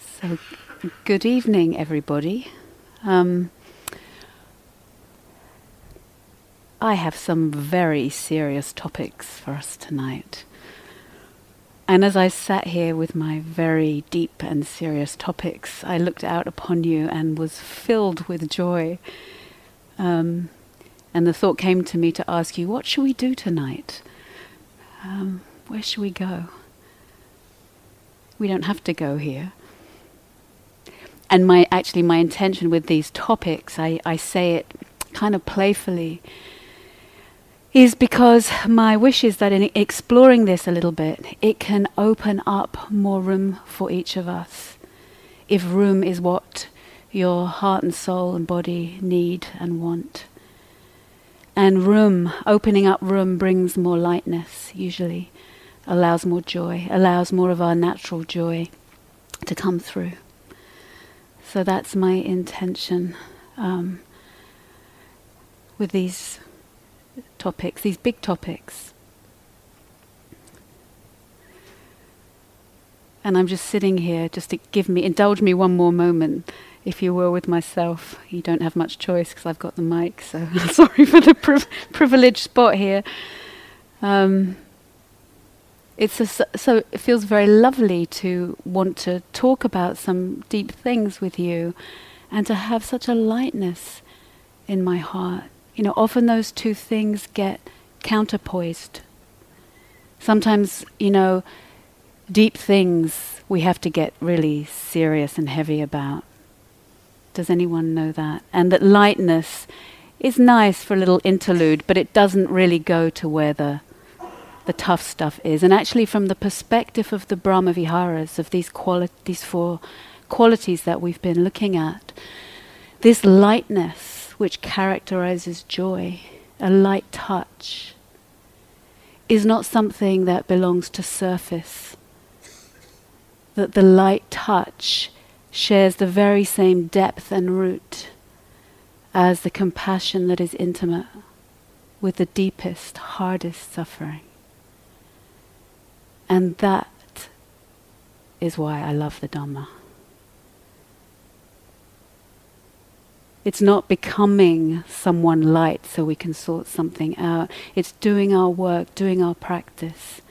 So, good evening, everybody. Um, I have some very serious topics for us tonight. And as I sat here with my very deep and serious topics, I looked out upon you and was filled with joy. Um, and the thought came to me to ask you, what shall we do tonight? Um, where shall we go? We don't have to go here and my actually my intention with these topics, I, I say it kind of playfully, is because my wish is that in exploring this a little bit, it can open up more room for each of us. If room is what your heart and soul and body need and want. And room, opening up room brings more lightness, usually, allows more joy, allows more of our natural joy to come through. So that's my intention um, with these topics, these big topics. And I'm just sitting here just to give me, indulge me one more moment, if you will, with myself. You don't have much choice because I've got the mic, so sorry for the priv- privileged spot here. Um, it's a, so it feels very lovely to want to talk about some deep things with you and to have such a lightness in my heart. You know, often those two things get counterpoised. Sometimes, you know, deep things we have to get really serious and heavy about. Does anyone know that? And that lightness is nice for a little interlude, but it doesn't really go to where the the tough stuff is. And actually, from the perspective of the Brahmaviharas, of these, quali- these four qualities that we've been looking at, this lightness which characterizes joy, a light touch, is not something that belongs to surface. That the light touch shares the very same depth and root as the compassion that is intimate with the deepest, hardest suffering. And that is why I love the Dhamma. It's not becoming someone light so we can sort something out. It's doing our work, doing our practice,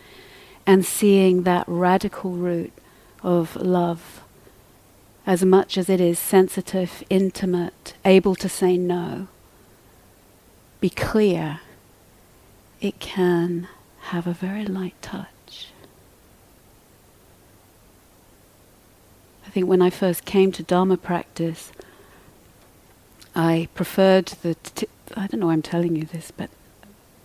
and seeing that radical root of love as much as it is sensitive, intimate, able to say no, be clear, it can have a very light touch. I think when I first came to Dharma practice, I preferred the. T- I don't know why I'm telling you this, but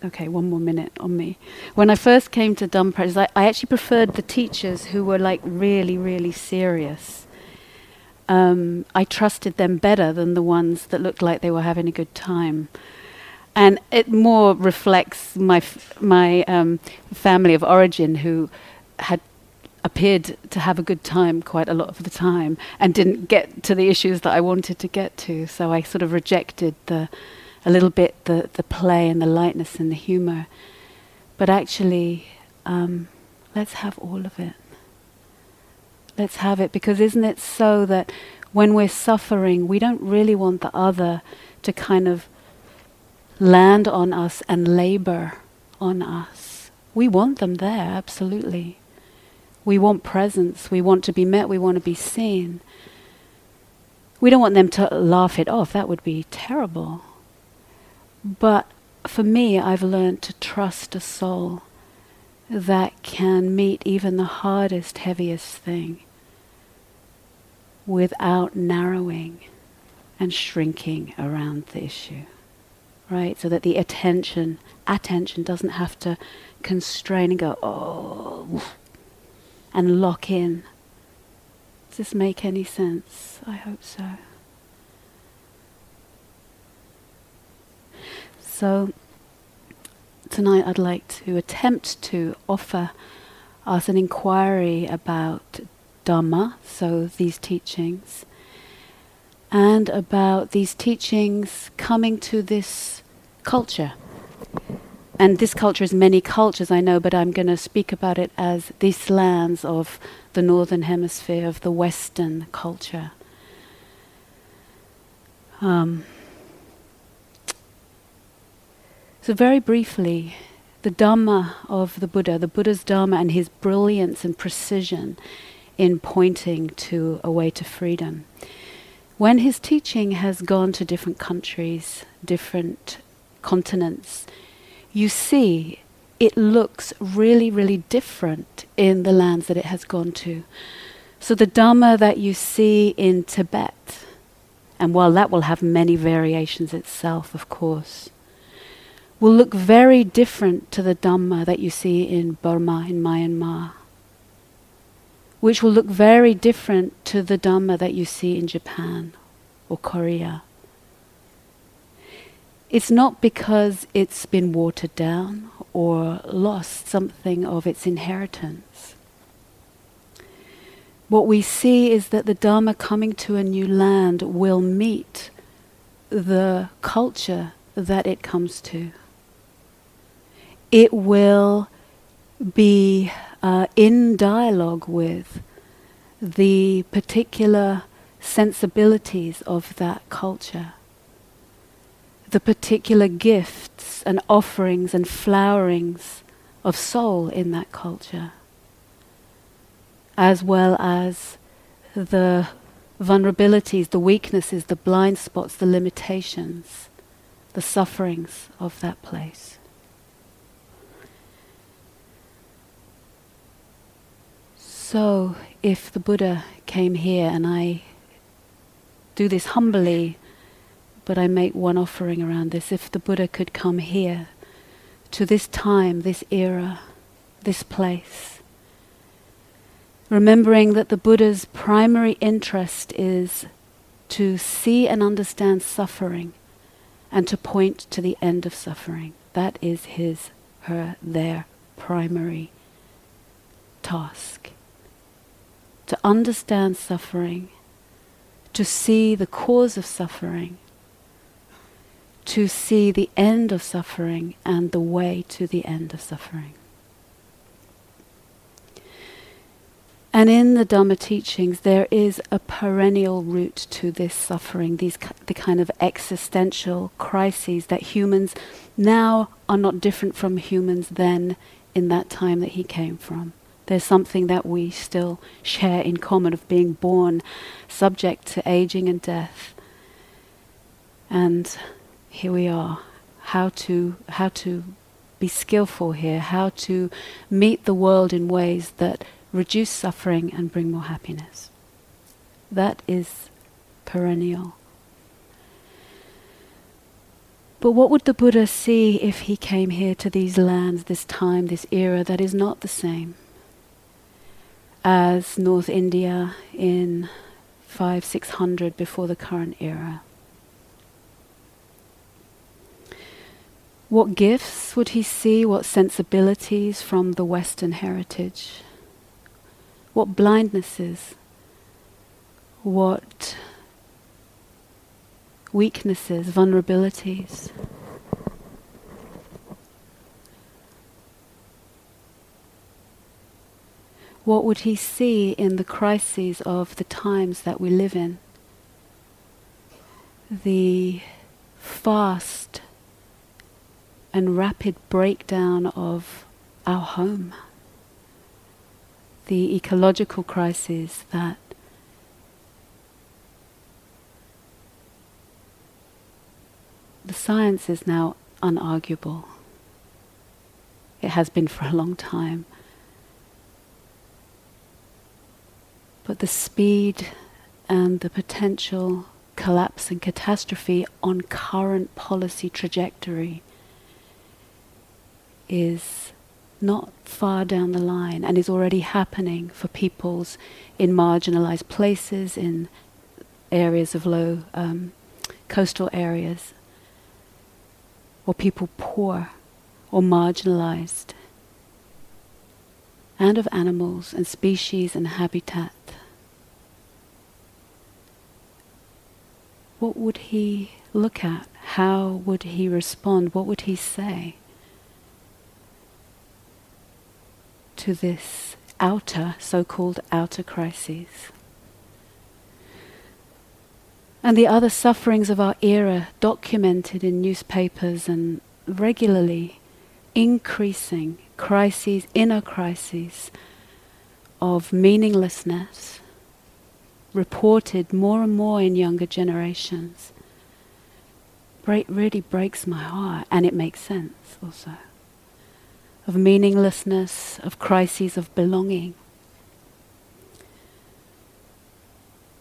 okay, one more minute on me. When I first came to Dharma practice, I, I actually preferred the teachers who were like really, really serious. Um, I trusted them better than the ones that looked like they were having a good time. And it more reflects my f- my um, family of origin, who had appeared to have a good time quite a lot of the time and didn't get to the issues that I wanted to get to. So I sort of rejected the a little bit the, the play and the lightness and the humor. But actually, um, let's have all of it. Let's have it because isn't it so that when we're suffering, we don't really want the other to kind of land on us and labor on us. We want them there, absolutely. We want presence. We want to be met. We want to be seen. We don't want them to laugh it off. That would be terrible. But for me, I've learned to trust a soul that can meet even the hardest, heaviest thing without narrowing and shrinking around the issue. Right? So that the attention, attention doesn't have to constrain and go, oh, and lock in. Does this make any sense? I hope so. So, tonight I'd like to attempt to offer us an inquiry about Dhamma, so these teachings, and about these teachings coming to this culture and this culture is many cultures, I know, but I'm going to speak about it as these lands of the northern hemisphere, of the Western culture. Um, so, very briefly, the Dhamma of the Buddha, the Buddha's Dhamma, and his brilliance and precision in pointing to a way to freedom. When his teaching has gone to different countries, different continents, you see it looks really, really different in the lands that it has gone to. So the Dhamma that you see in Tibet, and while that will have many variations itself, of course, will look very different to the Dhamma that you see in Burma, in Myanmar, which will look very different to the Dhamma that you see in Japan or Korea. It's not because it's been watered down or lost something of its inheritance. What we see is that the Dharma coming to a new land will meet the culture that it comes to. It will be uh, in dialogue with the particular sensibilities of that culture the particular gifts and offerings and flowerings of soul in that culture, as well as the vulnerabilities, the weaknesses, the blind spots, the limitations, the sufferings of that place. So, if the Buddha came here and I do this humbly but I make one offering around this. If the Buddha could come here, to this time, this era, this place, remembering that the Buddha's primary interest is to see and understand suffering and to point to the end of suffering. That is his, her, their primary task. To understand suffering, to see the cause of suffering, to see the end of suffering and the way to the end of suffering. And in the Dhamma teachings, there is a perennial root to this suffering, these the kind of existential crises that humans now are not different from humans then in that time that he came from. There's something that we still share in common of being born subject to aging and death. And here we are. How to how to be skillful here, how to meet the world in ways that reduce suffering and bring more happiness. That is perennial. But what would the Buddha see if he came here to these lands, this time, this era that is not the same as North India in five, six hundred before the current era? What gifts would he see? What sensibilities from the Western heritage? What blindnesses? What weaknesses, vulnerabilities? What would he see in the crises of the times that we live in? The fast and rapid breakdown of our home, the ecological crisis that the science is now unarguable. It has been for a long time. But the speed and the potential collapse and catastrophe on current policy trajectory is not far down the line and is already happening for peoples in marginalized places, in areas of low um, coastal areas, or people poor or marginalized, and of animals and species and habitat. What would he look at? How would he respond? What would he say? To this outer, so called outer crises. And the other sufferings of our era, documented in newspapers and regularly increasing crises, inner crises of meaninglessness, reported more and more in younger generations, break, really breaks my heart, and it makes sense also. Of meaninglessness, of crises of belonging,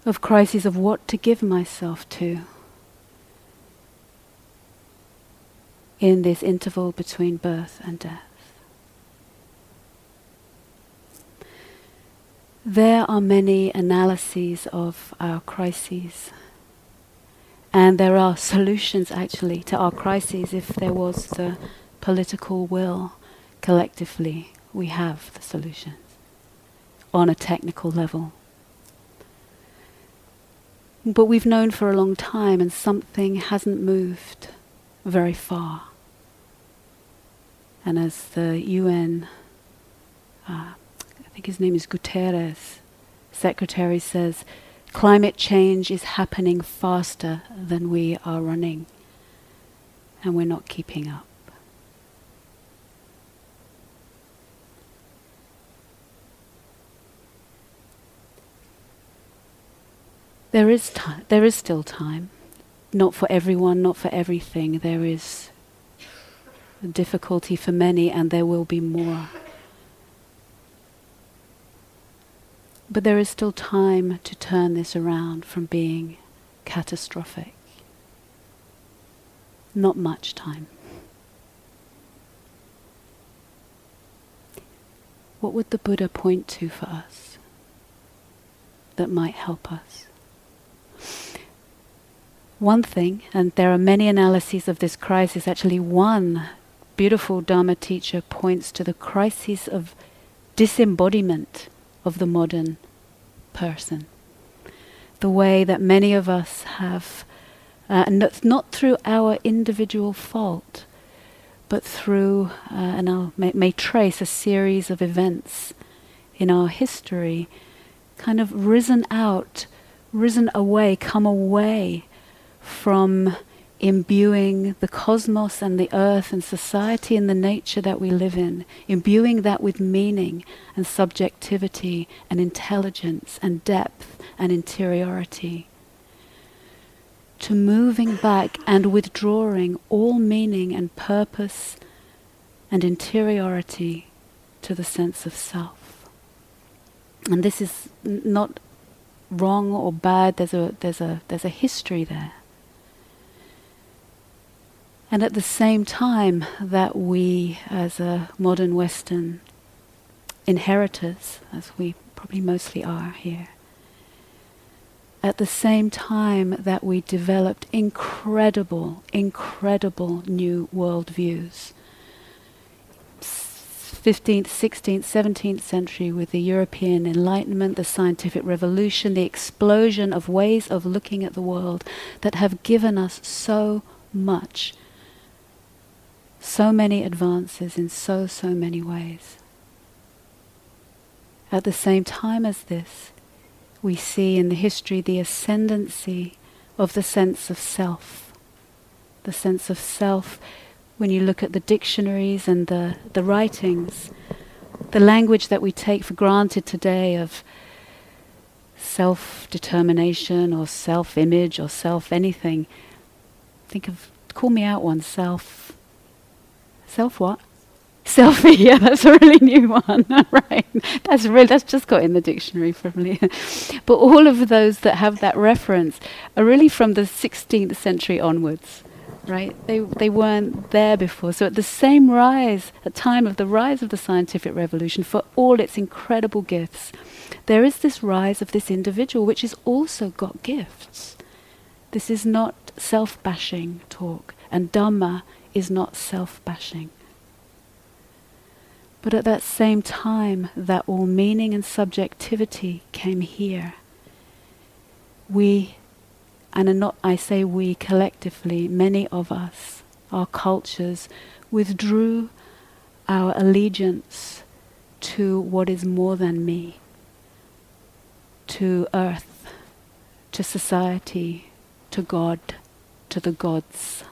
of crises of what to give myself to in this interval between birth and death. There are many analyses of our crises, and there are solutions actually to our crises if there was the political will collectively. We have the solutions on a technical level. But we've known for a long time, and something hasn't moved very far. And as the UN uh, I think his name is Guterres, secretary says, climate change is happening faster than we are running, and we're not keeping up. There is time. There is still time. Not for everyone, not for everything. There is difficulty for many, and there will be more. But there is still time to turn this around from being catastrophic. Not much time. What would the Buddha point to for us that might help us? One thing, and there are many analyses of this crisis, actually, one beautiful Dharma teacher points to the crisis of disembodiment of the modern person. The way that many of us have, uh, and that's not through our individual fault, but through, uh, and I may, may trace a series of events in our history, kind of risen out, risen away, come away from imbuing the cosmos and the earth and society and the nature that we live in, imbuing that with meaning and subjectivity and intelligence and depth and interiority. To moving back and withdrawing all meaning and purpose and interiority to the sense of self. And this is n- not wrong or bad, there's a, there's, a, there's a history there. And at the same time that we, as a modern Western inheritors, as we probably mostly are here, at the same time that we developed incredible, incredible new worldviews. 15th, 16th, 17th century with the European Enlightenment, the scientific revolution, the explosion of ways of looking at the world that have given us so much so many advances in so, so many ways. At the same time as this, we see in the history the ascendancy of the sense of self. The sense of self, when you look at the dictionaries and the, the writings, the language that we take for granted today of self determination or self image or self anything, think of, call me out one, self Self what? Selfie, yeah, that's a really new one, right? That's really that's just got in the dictionary probably. but all of those that have that reference are really from the 16th century onwards, right? They they weren't there before. So at the same rise, at time of the rise of the scientific revolution, for all its incredible gifts, there is this rise of this individual which has also got gifts. This is not self-bashing talk, and Dhamma is not self bashing. But at that same time that all meaning and subjectivity came here, we, and not I say we collectively, many of us, our cultures, withdrew our allegiance to what is more than me, to earth, to society, to God, to the gods.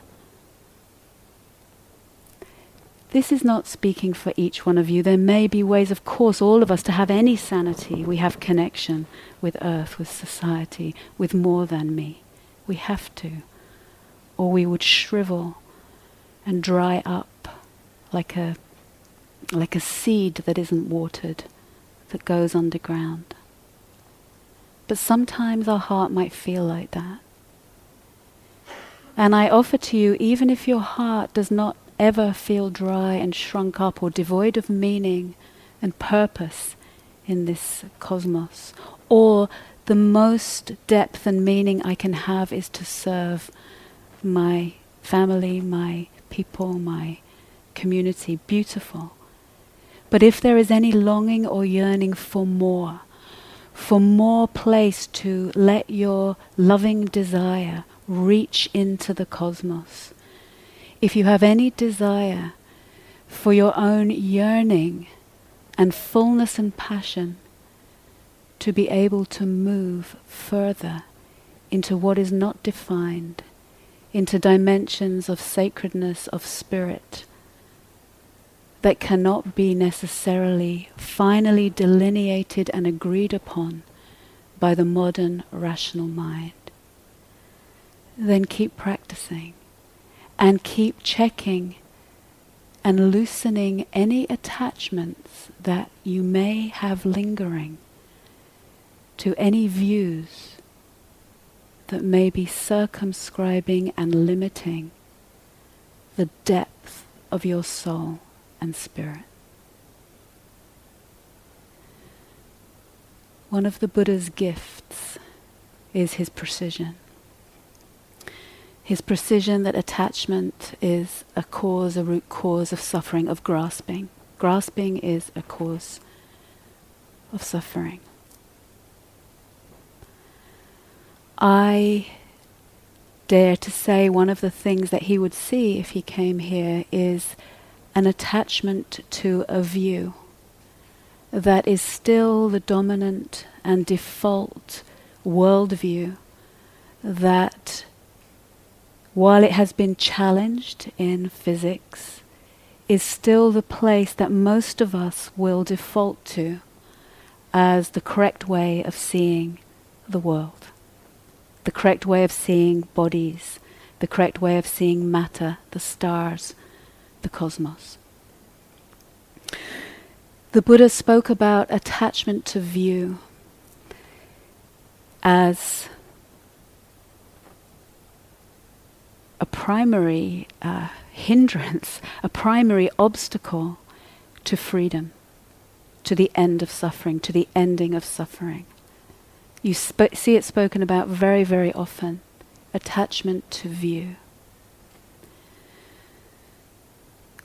This is not speaking for each one of you. There may be ways, of course, all of us to have any sanity. We have connection with earth, with society, with more than me. We have to. Or we would shrivel and dry up like a, like a seed that isn't watered, that goes underground. But sometimes our heart might feel like that. And I offer to you, even if your heart does not ever feel dry and shrunk up or devoid of meaning and purpose in this cosmos. Or the most depth and meaning I can have is to serve my family, my people, my community. Beautiful. But if there is any longing or yearning for more, for more place to let your loving desire reach into the cosmos, if you have any desire for your own yearning and fullness and passion to be able to move further into what is not defined, into dimensions of sacredness of spirit that cannot be necessarily finally delineated and agreed upon by the modern rational mind, then keep practicing and keep checking and loosening any attachments that you may have lingering to any views that may be circumscribing and limiting the depth of your soul and spirit. One of the Buddha's gifts is his precision his precision that attachment is a cause, a root cause of suffering, of grasping. Grasping is a cause of suffering. I dare to say one of the things that he would see if he came here is an attachment to a view that is still the dominant and default worldview that while it has been challenged in physics, is still the place that most of us will default to as the correct way of seeing the world, the correct way of seeing bodies, the correct way of seeing matter, the stars, the cosmos. The Buddha spoke about attachment to view as a primary uh, hindrance, a primary obstacle to freedom, to the end of suffering, to the ending of suffering. You sp- see it spoken about very, very often attachment to view.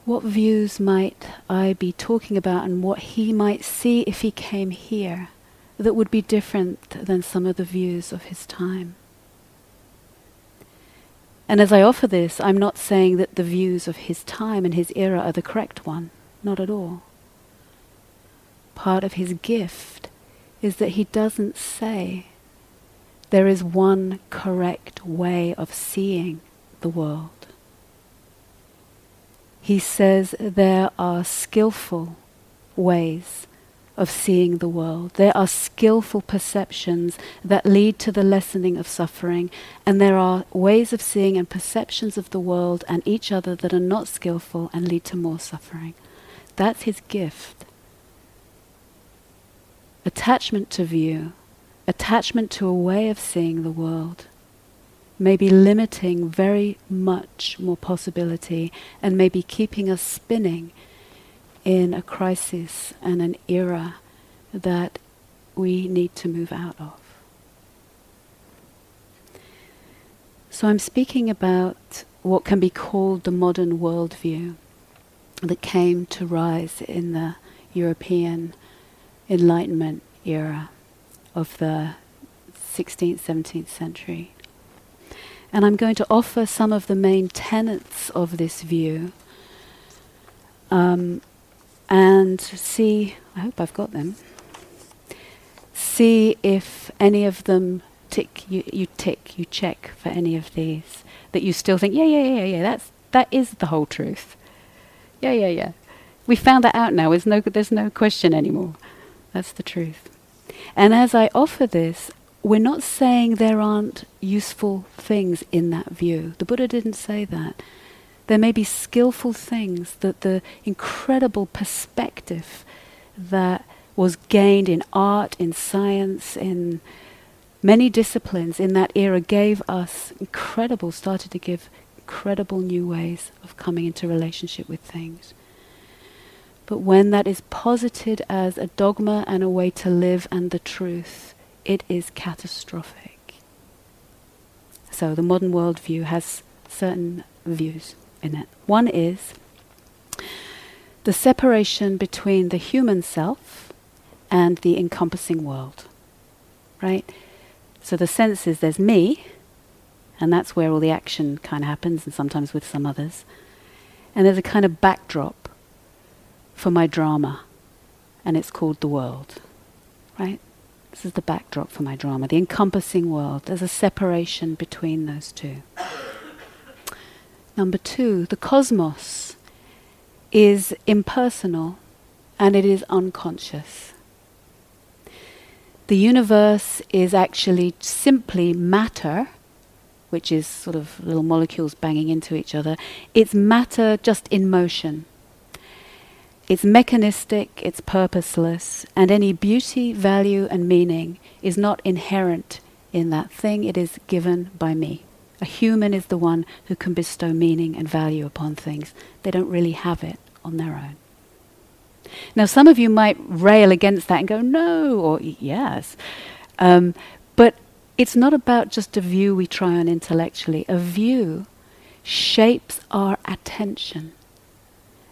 What views might I be talking about, and what he might see if he came here that would be different than some of the views of his time? And as I offer this, I'm not saying that the views of his time and his era are the correct one. Not at all. Part of his gift is that he doesn't say there is one correct way of seeing the world. He says there are skillful ways of seeing the world. There are skillful perceptions that lead to the lessening of suffering, and there are ways of seeing and perceptions of the world and each other that are not skillful and lead to more suffering. That's his gift. Attachment to view, attachment to a way of seeing the world, may be limiting very much more possibility and may be keeping us spinning in a crisis and an era that we need to move out of. So I'm speaking about what can be called the modern worldview that came to rise in the European Enlightenment era of the 16th, 17th century. And I'm going to offer some of the main tenets of this view um, and see, I hope I've got them, see if any of them tick, you, you tick, you check for any of these that you still think, yeah, yeah, yeah, yeah, that's, that is the whole truth. Yeah, yeah, yeah. We found that out now. There's no, there's no question anymore. That's the truth. And as I offer this, we're not saying there aren't useful things in that view. The Buddha didn't say that. There may be skillful things that the incredible perspective that was gained in art, in science, in many disciplines in that era gave us incredible, started to give incredible new ways of coming into relationship with things. But when that is posited as a dogma and a way to live and the truth, it is catastrophic. So the modern worldview has certain views in it. One is the separation between the human self and the encompassing world. Right? So the sense is there's me, and that's where all the action kind of happens, and sometimes with some others. And there's a kind of backdrop for my drama, and it's called The World. Right? This is the backdrop for my drama, the encompassing world. There's a separation between those two. Number two, the cosmos is impersonal and it is unconscious. The universe is actually simply matter, which is sort of little molecules banging into each other. It's matter just in motion. It's mechanistic, it's purposeless, and any beauty, value, and meaning is not inherent in that thing, it is given by me. A human is the one who can bestow meaning and value upon things. They don't really have it on their own. Now, some of you might rail against that and go, no, or yes. Um, but it's not about just a view we try on intellectually. A view shapes our attention.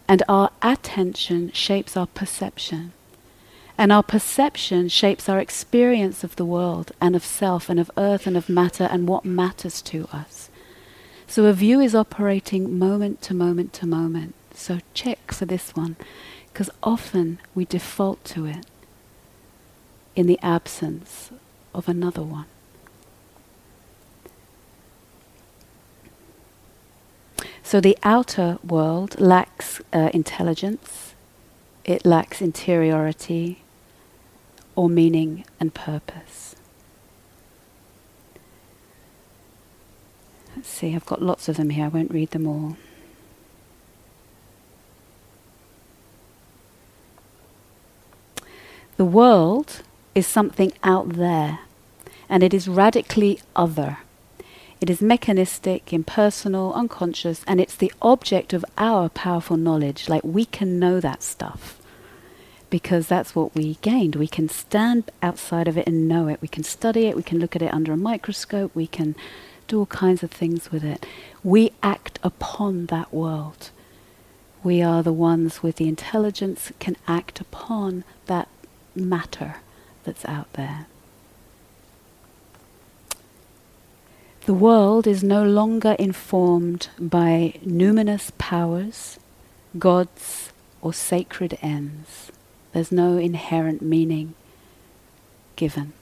And our attention shapes our perception. And our perception shapes our experience of the world and of self and of earth and of matter and what matters to us. So a view is operating moment to moment to moment. So check for this one, because often we default to it in the absence of another one. So the outer world lacks uh, intelligence, it lacks interiority or meaning and purpose. Let's see, I've got lots of them here, I won't read them all. The world is something out there, and it is radically other. It is mechanistic, impersonal, unconscious, and it's the object of our powerful knowledge. Like we can know that stuff because that's what we gained. We can stand outside of it and know it. We can study it. We can look at it under a microscope. We can do all kinds of things with it. We act upon that world. We are the ones with the intelligence that can act upon that matter that's out there. The world is no longer informed by numinous powers, gods, or sacred ends. There's no inherent meaning given.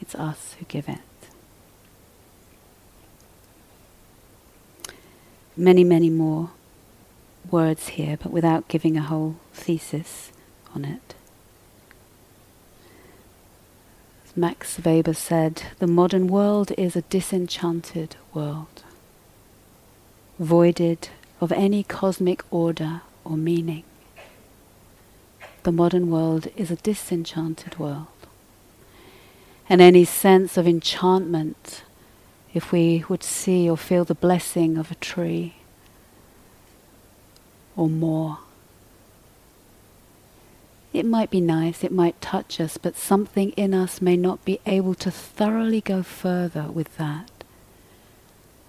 It's us who give it. Many, many more words here, but without giving a whole thesis on it. Max Weber said, the modern world is a disenchanted world, voided of any cosmic order or meaning. The modern world is a disenchanted world. And any sense of enchantment, if we would see or feel the blessing of a tree or more, it might be nice, it might touch us, but something in us may not be able to thoroughly go further with that.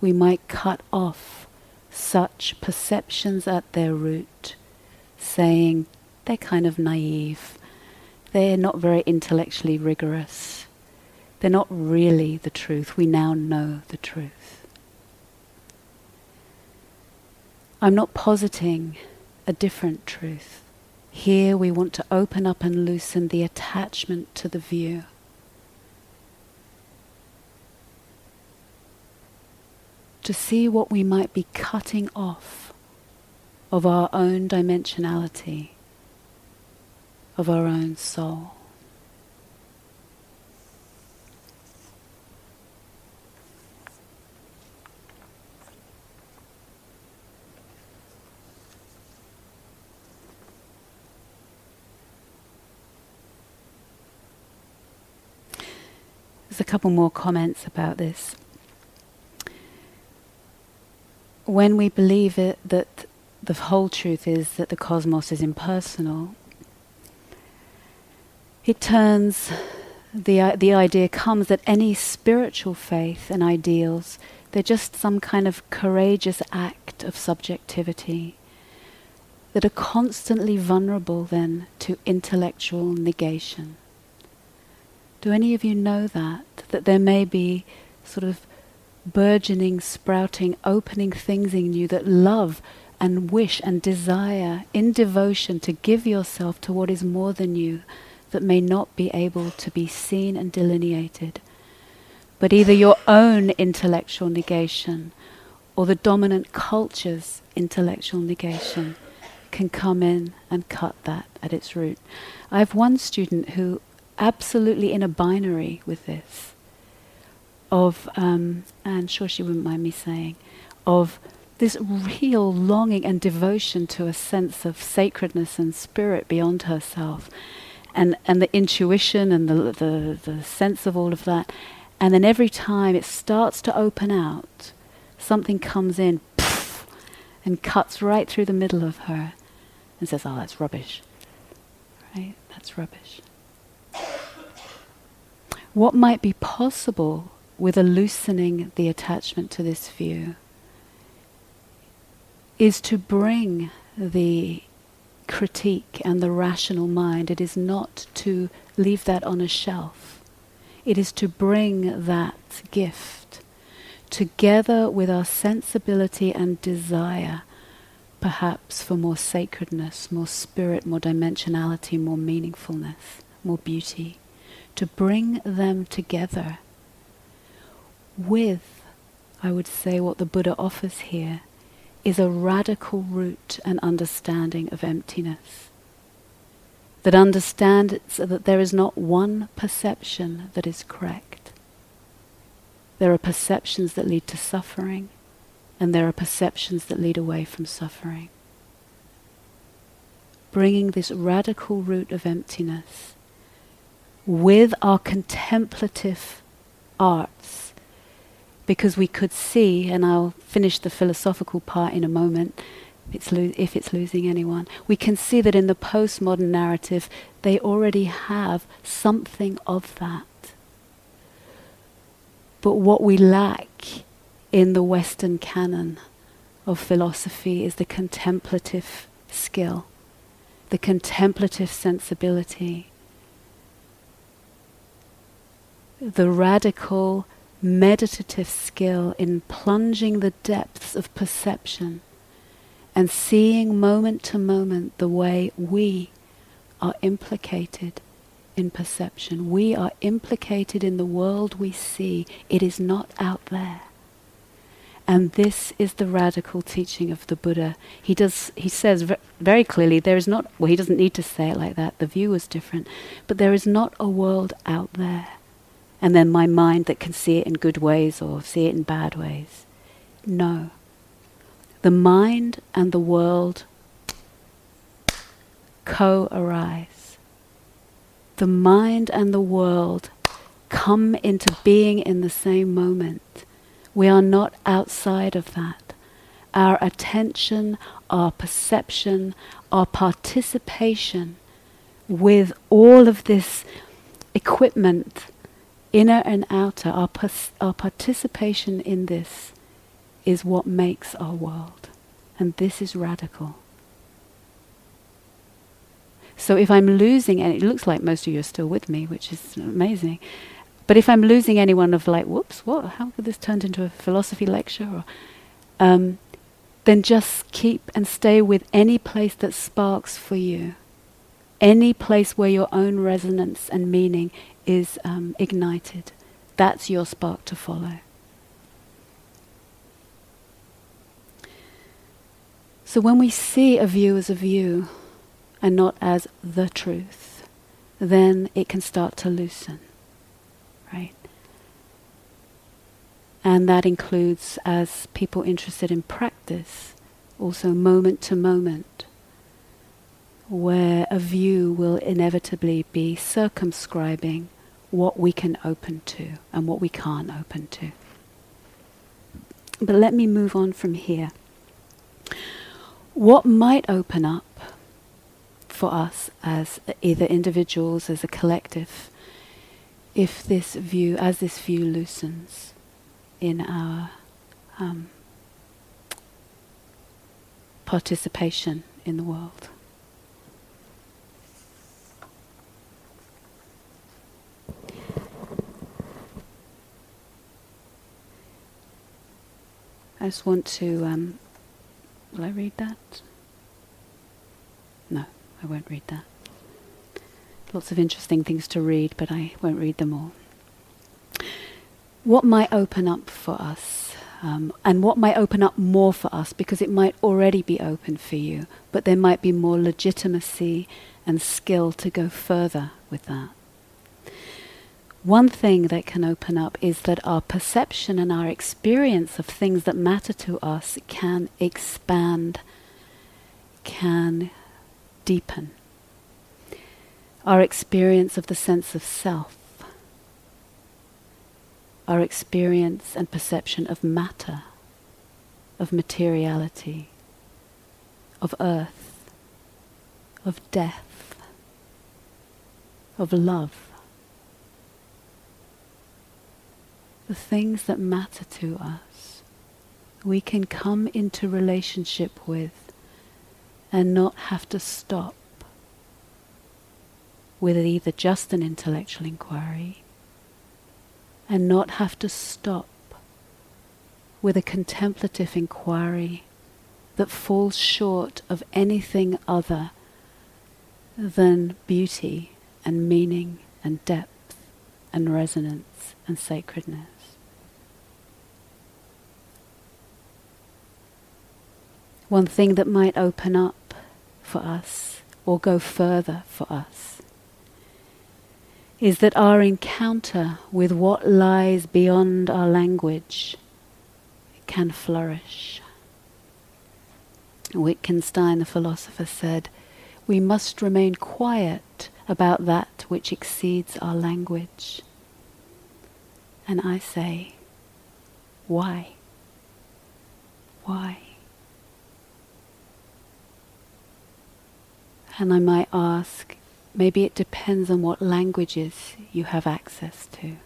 We might cut off such perceptions at their root, saying they're kind of naive, they're not very intellectually rigorous, they're not really the truth. We now know the truth. I'm not positing a different truth Here we want to open up and loosen the attachment to the view. To see what we might be cutting off of our own dimensionality, of our own soul. Couple more comments about this. When we believe it, that the whole truth is that the cosmos is impersonal, it turns, the, the idea comes that any spiritual faith and ideals, they're just some kind of courageous act of subjectivity that are constantly vulnerable then to intellectual negation. Do any of you know that? That there may be sort of burgeoning, sprouting, opening things in you that love and wish and desire in devotion to give yourself to what is more than you, that may not be able to be seen and delineated. But either your own intellectual negation or the dominant culture's intellectual negation can come in and cut that at its root. I have one student who absolutely in a binary with this. Of, um, and sure she wouldn't mind me saying, of this real longing and devotion to a sense of sacredness and spirit beyond herself, and, and the intuition and the, the, the sense of all of that. And then every time it starts to open out, something comes in and cuts right through the middle of her and says, Oh, that's rubbish. Right? That's rubbish. What might be possible with a loosening the attachment to this view is to bring the critique and the rational mind. It is not to leave that on a shelf. It is to bring that gift together with our sensibility and desire, perhaps for more sacredness, more spirit, more dimensionality, more meaningfulness, more beauty to bring them together with, I would say, what the Buddha offers here is a radical root and understanding of emptiness. That understands that there is not one perception that is correct. There are perceptions that lead to suffering, and there are perceptions that lead away from suffering. Bringing this radical root of emptiness with our contemplative arts because we could see, and I'll finish the philosophical part in a moment if it's, lo- if it's losing anyone, we can see that in the postmodern narrative they already have something of that. But what we lack in the Western canon of philosophy is the contemplative skill, the contemplative sensibility the radical meditative skill in plunging the depths of perception and seeing moment to moment the way we are implicated in perception. We are implicated in the world we see. It is not out there. And this is the radical teaching of the Buddha. He does. He says very clearly there is not. Well, he doesn't need to say it like that. The view is different, but there is not a world out there and then my mind that can see it in good ways or see it in bad ways. No. The mind and the world co arise. The mind and the world come into being in the same moment. We are not outside of that. Our attention, our perception, our participation with all of this equipment inner and outer, our, our participation in this is what makes our world. And this is radical. So if I'm losing, and it looks like most of you are still with me, which is amazing. But if I'm losing anyone of like, whoops, what? How could this turn into a philosophy lecture? Or, um, then just keep and stay with any place that sparks for you any place where your own resonance and meaning is um, ignited. That's your spark to follow. So when we see a view as a view and not as the truth, then it can start to loosen, right? And that includes, as people interested in practice, also moment to moment where a view will inevitably be circumscribing what we can open to and what we can't open to. But let me move on from here. What might open up for us as either individuals, as a collective, if this view, as this view loosens in our um, participation in the world? I just want to. Um, will I read that? No, I won't read that. Lots of interesting things to read, but I won't read them all. What might open up for us, um, and what might open up more for us, because it might already be open for you, but there might be more legitimacy and skill to go further with that. One thing that can open up is that our perception and our experience of things that matter to us can expand, can deepen. Our experience of the sense of self, our experience and perception of matter, of materiality, of earth, of death, of love. The things that matter to us, we can come into relationship with and not have to stop with either just an intellectual inquiry and not have to stop with a contemplative inquiry that falls short of anything other than beauty and meaning and depth and resonance and sacredness. One thing that might open up for us or go further for us is that our encounter with what lies beyond our language can flourish. Wittgenstein, the philosopher, said, We must remain quiet about that which exceeds our language. And I say, Why? Why? And I might ask, maybe it depends on what languages you have access to.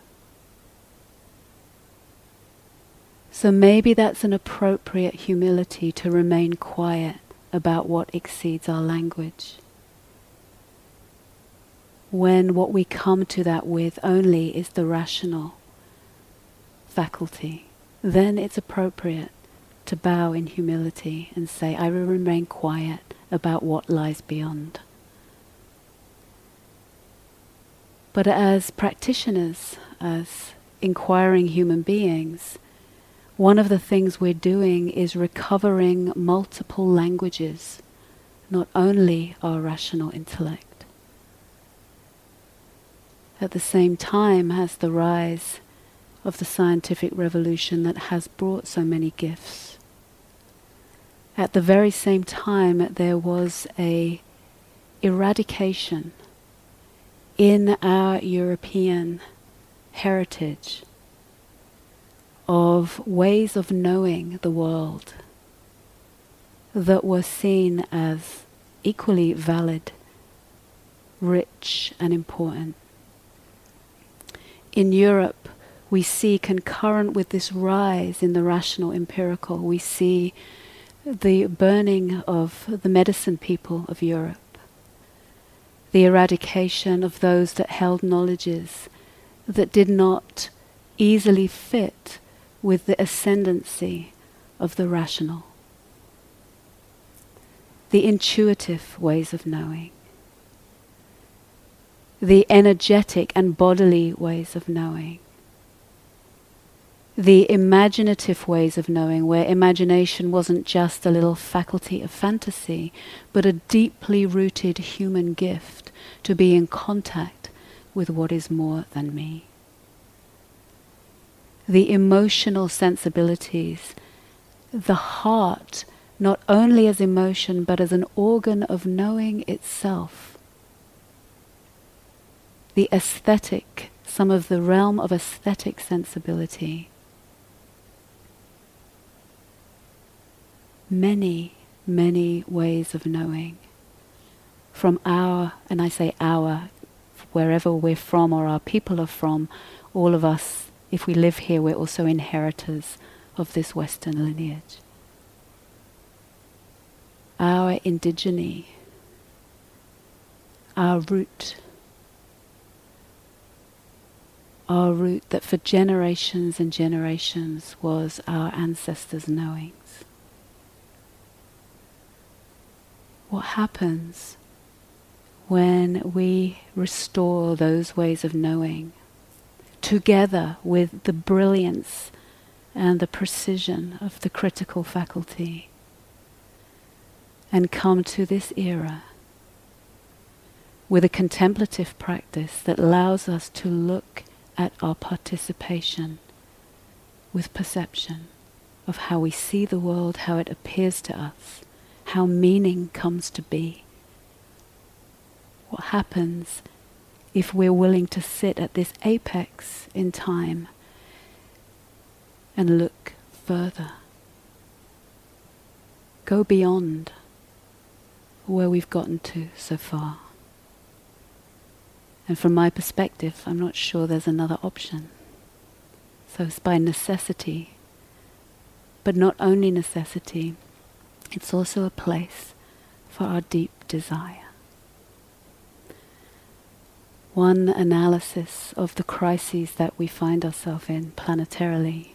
So maybe that's an appropriate humility to remain quiet about what exceeds our language. When what we come to that with only is the rational faculty, then it's appropriate to bow in humility and say, I will remain quiet about what lies beyond. But as practitioners, as inquiring human beings, one of the things we're doing is recovering multiple languages, not only our rational intellect. At the same time as the rise of the scientific revolution that has brought so many gifts at the very same time, there was a eradication in our European heritage of ways of knowing the world that were seen as equally valid, rich, and important. In Europe, we see concurrent with this rise in the rational empirical, we see the burning of the medicine people of Europe, the eradication of those that held knowledges that did not easily fit with the ascendancy of the rational, the intuitive ways of knowing. the energetic and bodily ways of knowing, the imaginative ways of knowing, where imagination wasn't just a little faculty of fantasy, but a deeply rooted human gift to be in contact with what is more than me. The emotional sensibilities, the heart, not only as emotion, but as an organ of knowing itself. The aesthetic, some of the realm of aesthetic sensibility many, many ways of knowing. From our, and I say our, wherever we're from or our people are from, all of us, if we live here, we're also inheritors of this Western lineage. Our indigeny, our root, our root that for generations and generations was our ancestors' knowing. What happens when we restore those ways of knowing together with the brilliance and the precision of the critical faculty and come to this era with a contemplative practice that allows us to look at our participation with perception of how we see the world, how it appears to us how meaning comes to be. What happens if we're willing to sit at this apex in time and look further? Go beyond where we've gotten to so far. And from my perspective, I'm not sure there's another option. So it's by necessity, but not only necessity it's also a place for our deep desire. One analysis of the crises that we find ourselves in planetarily.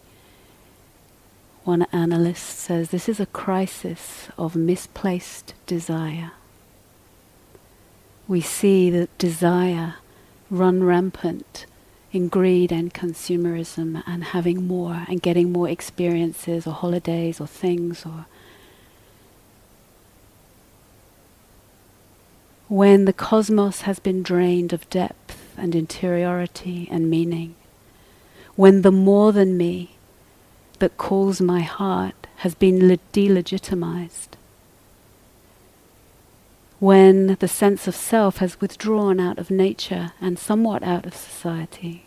One analyst says this is a crisis of misplaced desire. We see that desire run rampant in greed and consumerism and having more and getting more experiences or holidays or things or when the cosmos has been drained of depth and interiority and meaning, when the more than me that calls my heart has been le- delegitimized, when the sense of self has withdrawn out of nature and somewhat out of society,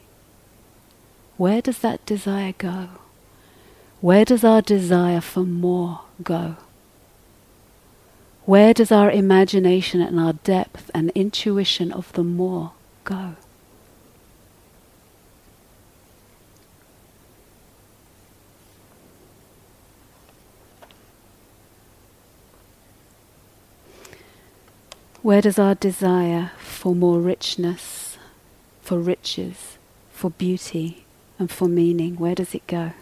where does that desire go? Where does our desire for more go? Where does our imagination and our depth and intuition of the more go? Where does our desire for more richness, for riches, for beauty, and for meaning, where does it go?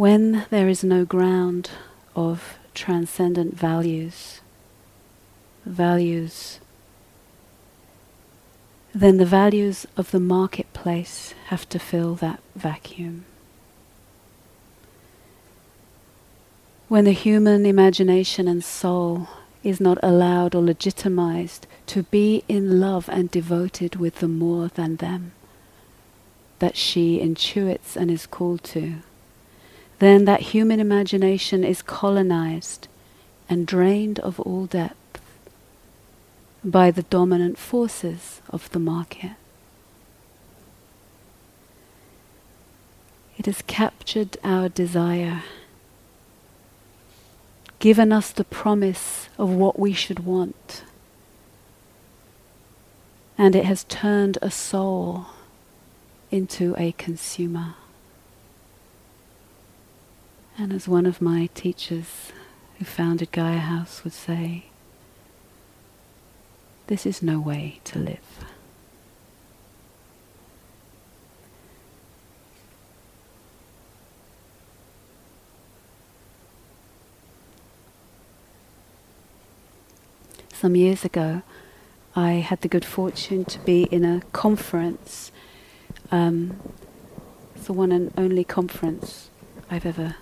When there is no ground of transcendent values, values, then the values of the marketplace have to fill that vacuum. When the human imagination and soul is not allowed or legitimized to be in love and devoted with the more than them that she intuits and is called to then that human imagination is colonized and drained of all depth by the dominant forces of the market. It has captured our desire, given us the promise of what we should want, and it has turned a soul into a consumer. And as one of my teachers who founded Gaia House would say, this is no way to live. some years ago, I had the good fortune to be in a conference. Um, the one and only conference I've ever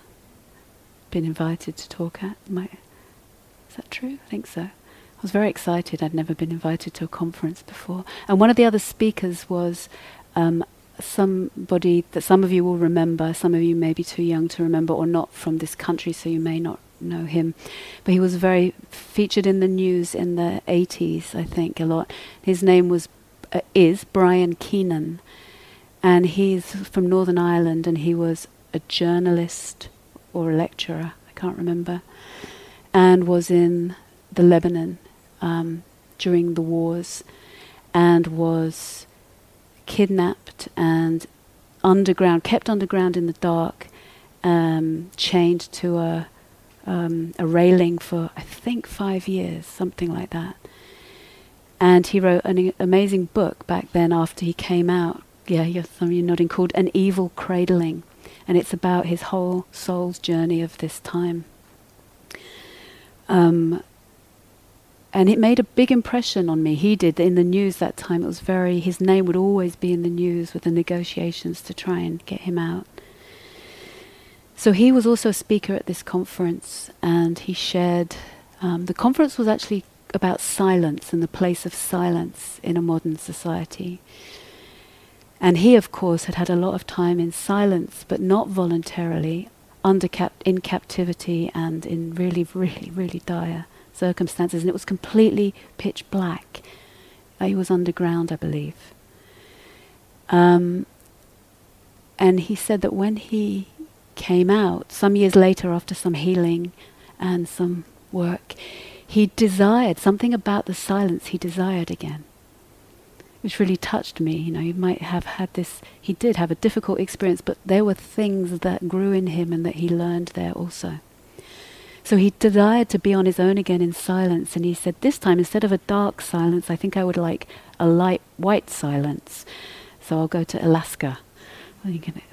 been invited to talk at. My, is that true? I think so. I was very excited. I'd never been invited to a conference before. And one of the other speakers was um, somebody that some of you will remember, some of you may be too young to remember or not from this country, so you may not know him. But he was very featured in the news in the 80s, I think, a lot. His name was uh, is Brian Keenan, and he's from Northern Ireland, and he was a journalist or a lecturer, I can't remember, and was in the Lebanon um, during the wars, and was kidnapped and underground, kept underground in the dark, um, chained to a um, a railing for I think five years, something like that. And he wrote an amazing book back then after he came out. Yeah, you're, you nodding, called An Evil Cradling, and it's about his whole soul's journey of this time. Um, and it made a big impression on me. He did in the news that time. It was very, his name would always be in the news with the negotiations to try and get him out. So he was also a speaker at this conference, and he shared. Um, the conference was actually about silence and the place of silence in a modern society. And he, of course, had had a lot of time in silence, but not voluntarily, under cap- in captivity and in really, really, really dire circumstances, and it was completely pitch black. Uh, he was underground, I believe. Um, and he said that when he came out, some years later, after some healing and some work, he desired something about the silence he desired again. Which really touched me. You know, he might have had this, he did have a difficult experience, but there were things that grew in him and that he learned there also. So he desired to be on his own again in silence, and he said, This time, instead of a dark silence, I think I would like a light white silence. So I'll go to Alaska.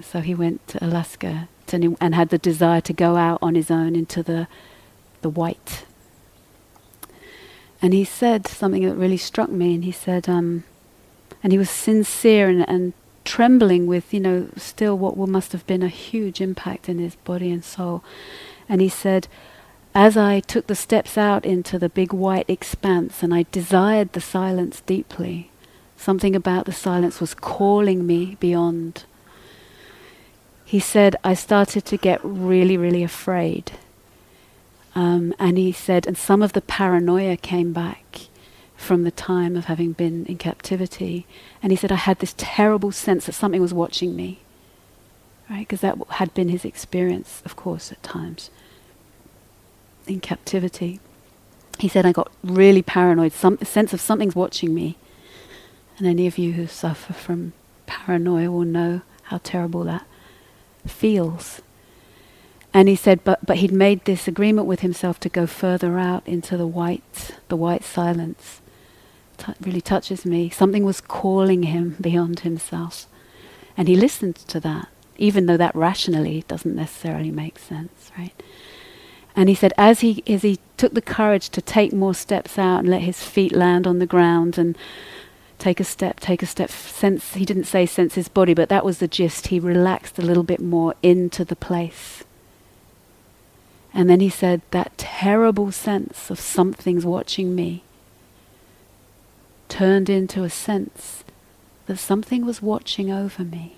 So he went to Alaska to, and had the desire to go out on his own into the, the white. And he said something that really struck me, and he said, um, and he was sincere and, and trembling with, you know, still what must have been a huge impact in his body and soul. And he said, as I took the steps out into the big white expanse and I desired the silence deeply, something about the silence was calling me beyond. He said, I started to get really, really afraid. Um, and he said, and some of the paranoia came back from the time of having been in captivity. And he said, I had this terrible sense that something was watching me. Right? Because that had been his experience, of course, at times in captivity. He said, I got really paranoid, some sense of something's watching me. And any of you who suffer from paranoia will know how terrible that feels. And he said, but, but he'd made this agreement with himself to go further out into the white, the white silence. Really touches me. Something was calling him beyond himself. And he listened to that, even though that rationally doesn't necessarily make sense, right? And he said, as he, as he took the courage to take more steps out and let his feet land on the ground and take a step, take a step, sense, he didn't say sense his body, but that was the gist. He relaxed a little bit more into the place. And then he said, that terrible sense of something's watching me turned into a sense that something was watching over me.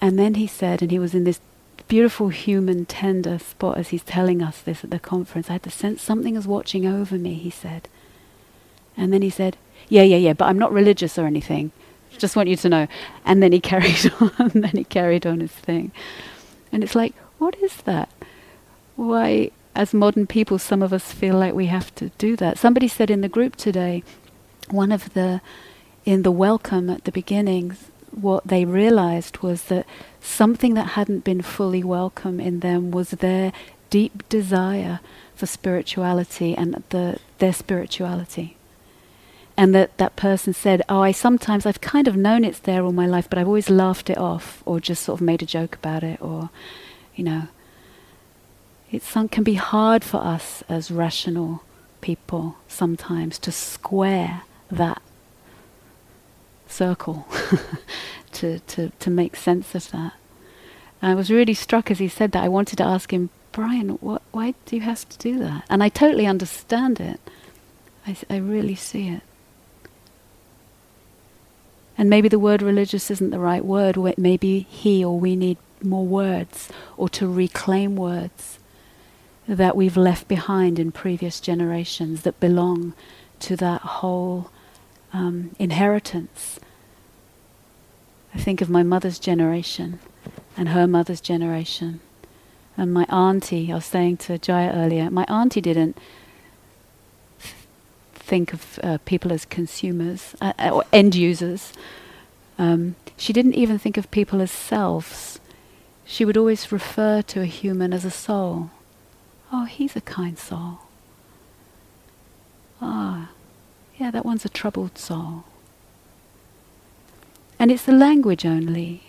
And then he said, and he was in this beautiful human tender spot as he's telling us this at the conference. I had the sense something is watching over me, he said. And then he said, Yeah, yeah, yeah, but I'm not religious or anything. Just want you to know. And then he carried on, then he carried on his thing. And it's like, what is that? Why, as modern people, some of us feel like we have to do that. Somebody said in the group today, one of the, in the welcome at the beginning, what they realized was that something that hadn't been fully welcome in them was their deep desire for spirituality and the, their spirituality. And that that person said, Oh, I sometimes, I've kind of known it's there all my life, but I've always laughed it off or just sort of made a joke about it or, you know, it can be hard for us as rational people sometimes to square that circle, to, to, to make sense of that. And I was really struck as he said that. I wanted to ask him, Brian, what, why do you have to do that? And I totally understand it. I, I really see it. And maybe the word religious isn't the right word. Maybe he or we need more words or to reclaim words that we've left behind in previous generations that belong to that whole um, inheritance. I think of my mother's generation and her mother's generation. And my auntie, I was saying to Jaya earlier, my auntie didn't think of uh, people as consumers uh, or end users. Um, she didn't even think of people as selves. She would always refer to a human as a soul. Oh, he's a kind soul. Ah, yeah, that one's a troubled soul. And it's the language only.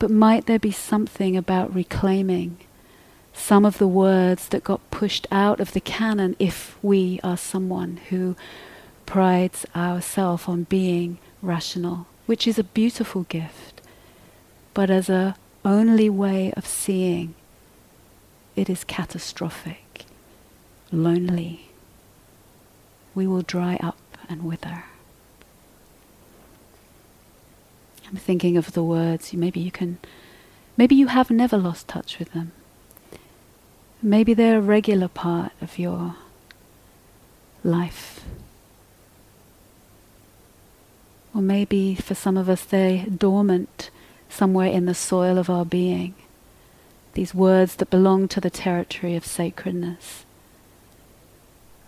But might there be something about reclaiming some of the words that got pushed out of the canon if we are someone who prides ourselves on being rational, which is a beautiful gift, but as a only way of seeing it is catastrophic, lonely. We will dry up and wither. I'm thinking of the words, maybe you can, maybe you have never lost touch with them. Maybe they're a regular part of your life. Or maybe for some of us they're dormant somewhere in the soil of our being these words that belong to the territory of sacredness,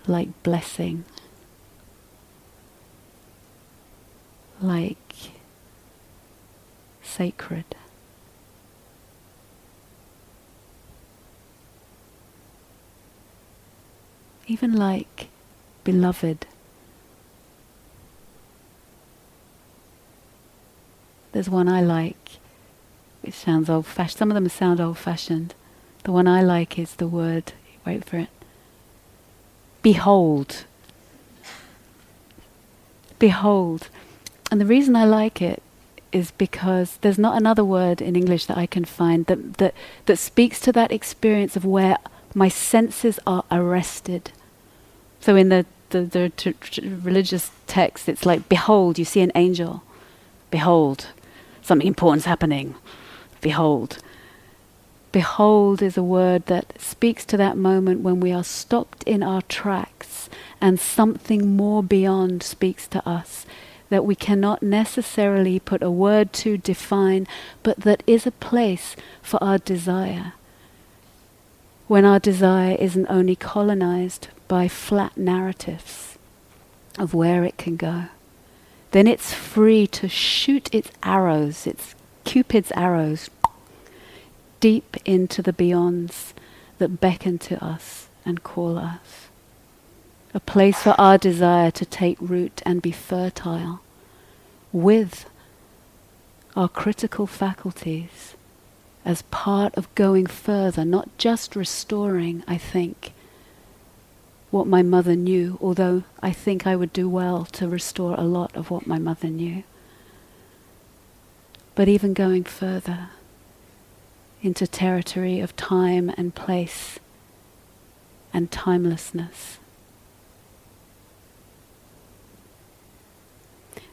like blessing, like sacred. Even like beloved. There's one I like it sounds old fashioned. Some of them sound old fashioned. The one I like is the word, wait for it, behold. Behold. And the reason I like it is because there's not another word in English that I can find that, that, that speaks to that experience of where my senses are arrested. So in the, the, the t- t- religious text, it's like, behold, you see an angel. Behold, something important's happening behold. Behold is a word that speaks to that moment when we are stopped in our tracks and something more beyond speaks to us that we cannot necessarily put a word to define, but that is a place for our desire. When our desire isn't only colonized by flat narratives of where it can go, then it's free to shoot its arrows, its Cupid's arrows deep into the beyonds that beckon to us and call us. A place for our desire to take root and be fertile with our critical faculties as part of going further, not just restoring, I think, what my mother knew, although I think I would do well to restore a lot of what my mother knew but even going further into territory of time and place and timelessness.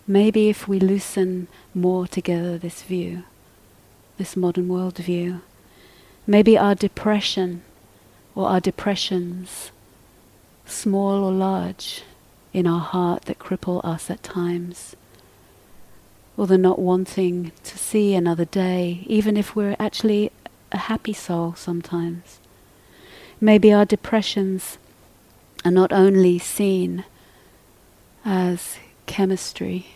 Maybe if we loosen more together this view, this modern world view, maybe our depression or our depressions, small or large, in our heart that cripple us at times, or the not wanting to see another day, even if we're actually a happy soul sometimes. Maybe our depressions are not only seen as chemistry,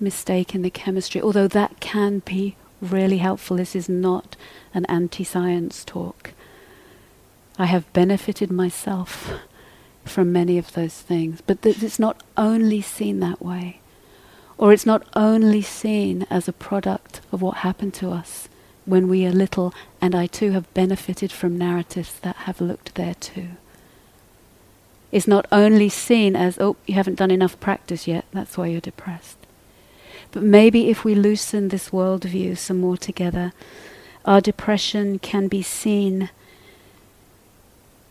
mistake in the chemistry, although that can be really helpful. This is not an anti science talk. I have benefited myself from many of those things, but th- it's not only seen that way. Or it's not only seen as a product of what happened to us when we are little, and I too have benefited from narratives that have looked there too. Is not only seen as, oh, you haven't done enough practice yet, that's why you're depressed. But maybe if we loosen this worldview some more together, our depression can be seen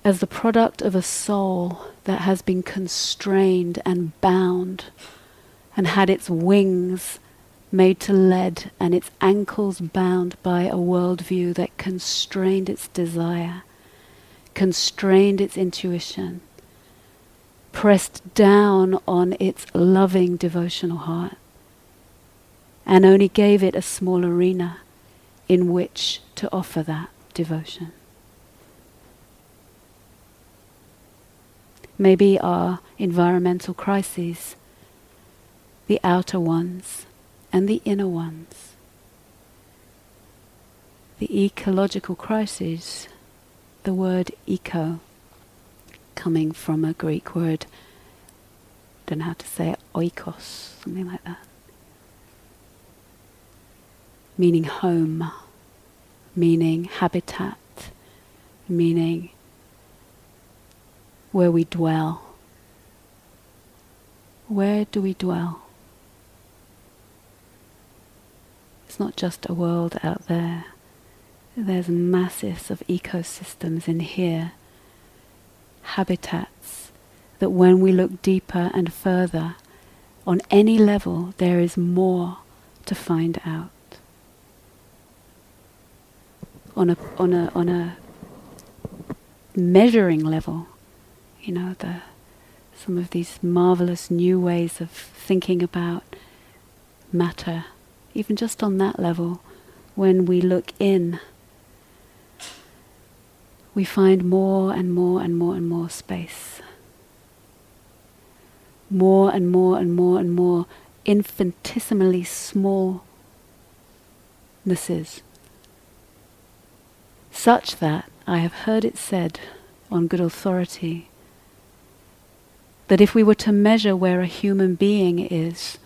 as the product of a soul that has been constrained and bound and had its wings made to lead and its ankles bound by a worldview that constrained its desire, constrained its intuition, pressed down on its loving devotional heart, and only gave it a small arena in which to offer that devotion. Maybe our environmental crises, the outer ones and the inner ones. The ecological crisis, the word eco, coming from a Greek word, don't know how to say it, oikos, something like that meaning home, meaning habitat, meaning where we dwell. Where do we dwell? It's not just a world out there. There's masses of ecosystems in here, habitats that when we look deeper and further, on any level, there is more to find out on a on a on a measuring level. You know, the some of these marvelous new ways of thinking about matter, even just on that level, when we look in, we find more and more and more and more space. More and more and more and more infinitesimally smallnesses such that I have heard it said on good authority that if we were to measure where a human being is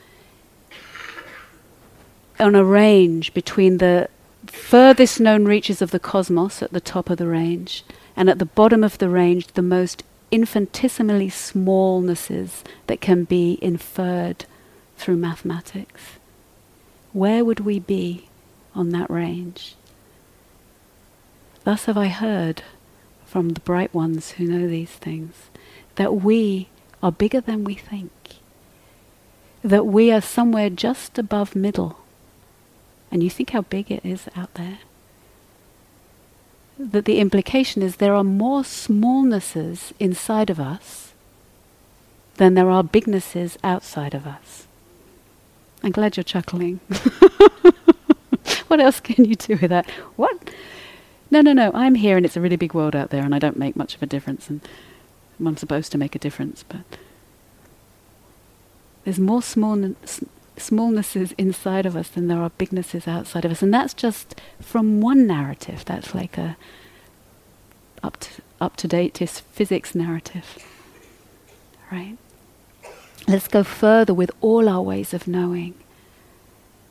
on a range between the furthest known reaches of the cosmos at the top of the range and at the bottom of the range the most infinitesimally smallnesses that can be inferred through mathematics. Where would we be on that range? Thus have I heard from the bright ones who know these things that we are bigger than we think, that we are somewhere just above middle. And you think how big it is out there? That the implication is there are more smallnesses inside of us than there are bignesses outside of us. I'm glad you're chuckling. what else can you do with that? What? no, no, no, I'm here and it's a really big world out there and I don't make much of a difference and I'm supposed to make a difference, but there's more small, smallnesses inside of us than there are bignesses outside of us. And that's just from one narrative. That's like a up to, up to date physics narrative. Right? Let's go further with all our ways of knowing.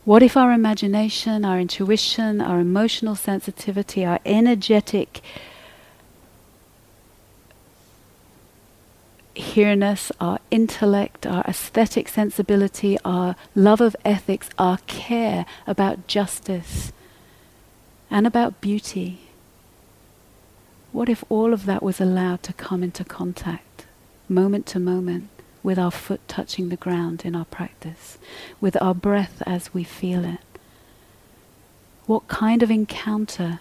What if our imagination, our intuition, our emotional sensitivity, our energetic here-ness, our intellect, our aesthetic sensibility, our love of ethics, our care about justice and about beauty, what if all of that was allowed to come into contact, moment to moment? with our foot touching the ground in our practice, with our breath as we feel it. What kind of encounter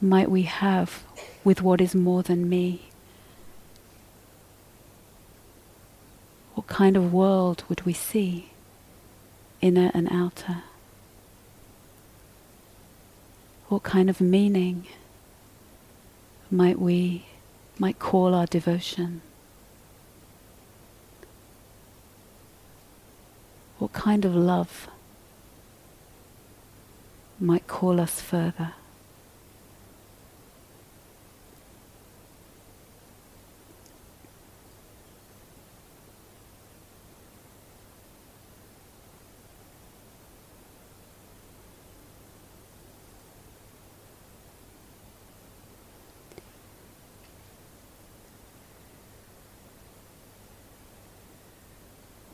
might we have with what is more than me? What kind of world would we see, inner and outer? What kind of meaning might we might call our devotion? What kind of love might call us further?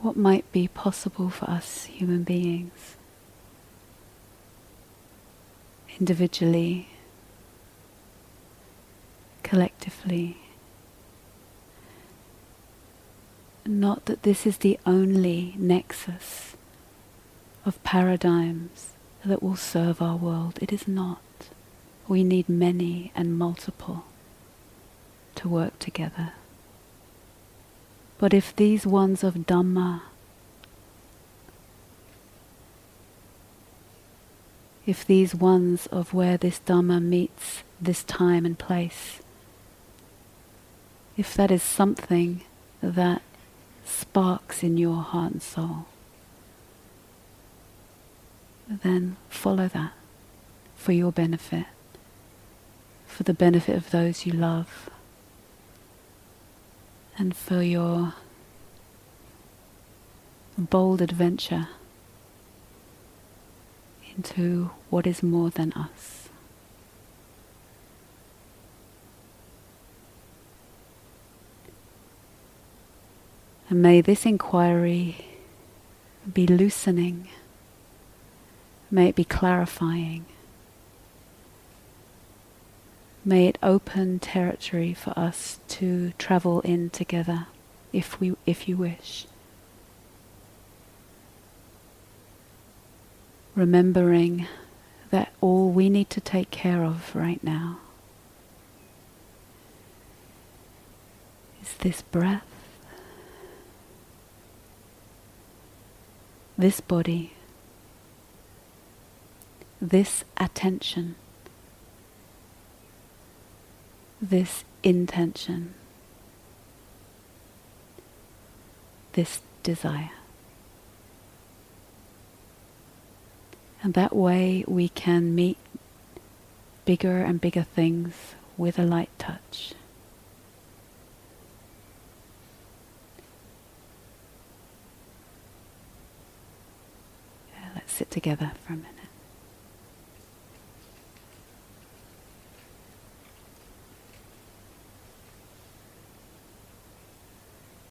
what might be possible for us human beings, individually, collectively. Not that this is the only nexus of paradigms that will serve our world. It is not. We need many and multiple to work together. But if these ones of Dhamma, if these ones of where this Dhamma meets this time and place, if that is something that sparks in your heart and soul, then follow that for your benefit, for the benefit of those you love and for your bold adventure into what is more than us. And may this inquiry be loosening, may it be clarifying. May it open territory for us to travel in together if we if you wish. Remembering that all we need to take care of right now is this breath, this body, this attention this intention, this desire. And that way we can meet bigger and bigger things with a light touch. let's sit together for a minute.